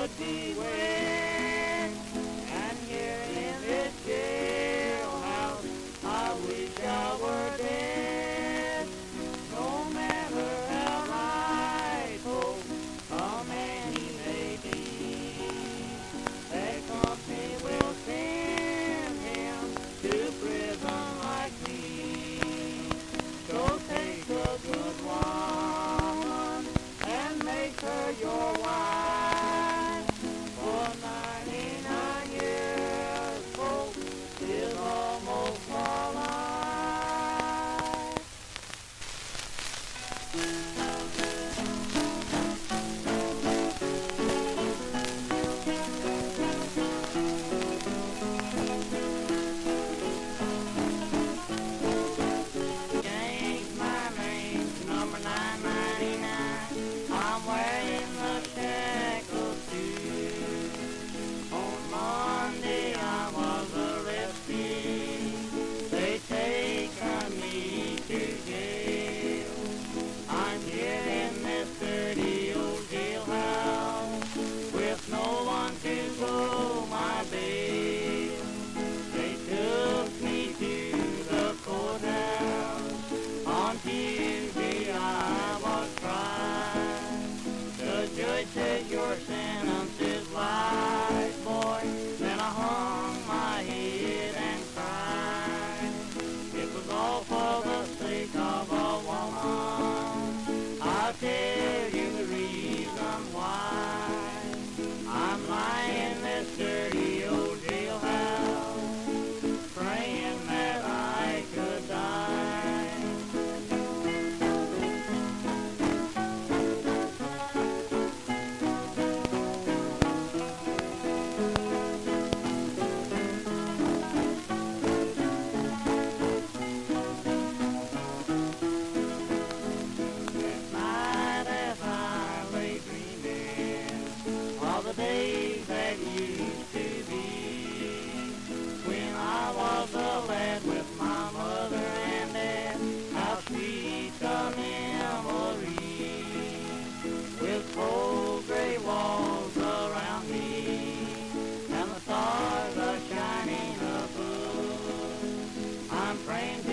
would be wed, mind.